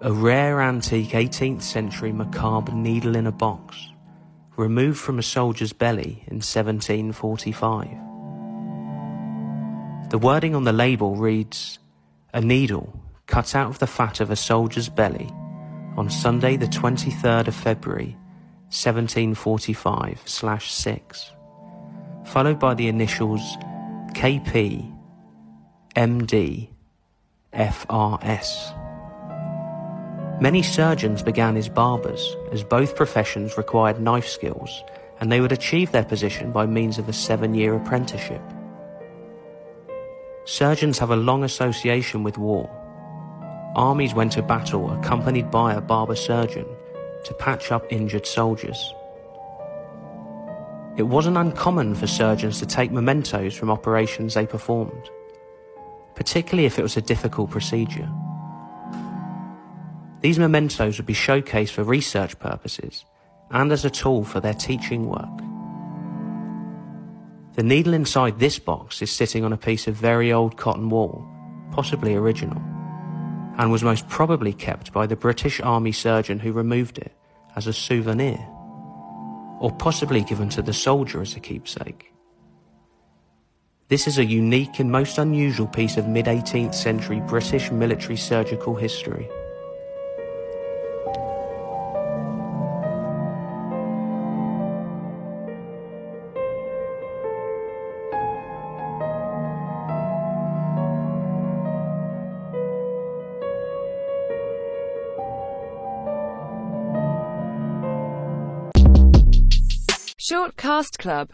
a rare antique 18th century macabre needle in a box, removed from a soldier's belly in 1745. The wording on the label reads, A needle cut out of the fat of a soldier's belly on Sunday the 23rd of February 1745 6, followed by the initials KP MD FRS. Many surgeons began as barbers, as both professions required knife skills, and they would achieve their position by means of a seven year apprenticeship. Surgeons have a long association with war. Armies went to battle accompanied by a barber surgeon to patch up injured soldiers. It wasn't uncommon for surgeons to take mementos from operations they performed, particularly if it was a difficult procedure. These mementos would be showcased for research purposes and as a tool for their teaching work. The needle inside this box is sitting on a piece of very old cotton wool, possibly original, and was most probably kept by the British Army surgeon who removed it as a souvenir, or possibly given to the soldier as a keepsake. This is a unique and most unusual piece of mid 18th century British military surgical history. Shortcast Club